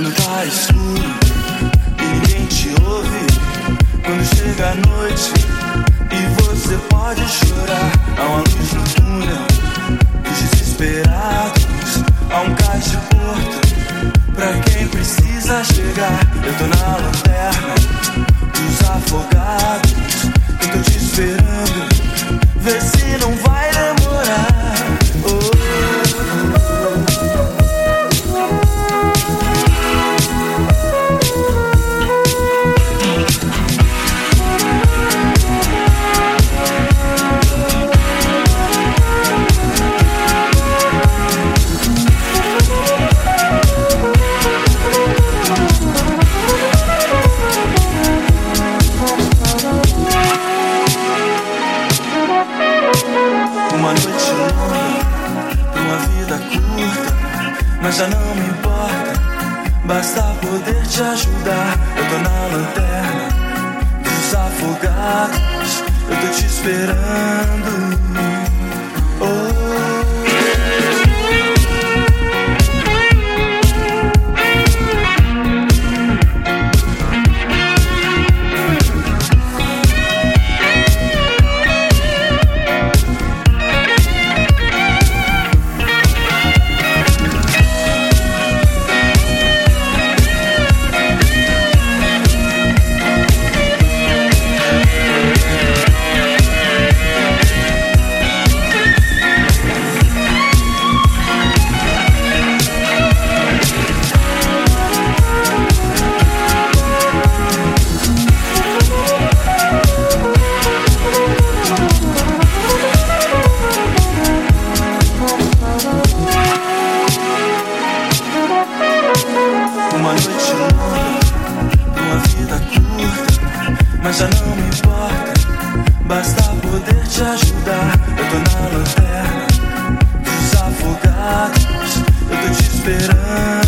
lugar escuro e ninguém te ouve. Quando chega a noite e você pode chorar, há uma luz no túnel dos desesperados, há um cais de porto pra quem precisa chegar. Eu tô na lanterna dos afogados, longa, uma vida curta, mas já não me importa. Basta poder te ajudar. Eu tô na lanterna dos afogados, eu tô te esperando. uma noite longa Uma vida curta Mas já não me importa. Basta poder te ajudar Eu tô na lanterna Dos afogados Eu tô te esperando.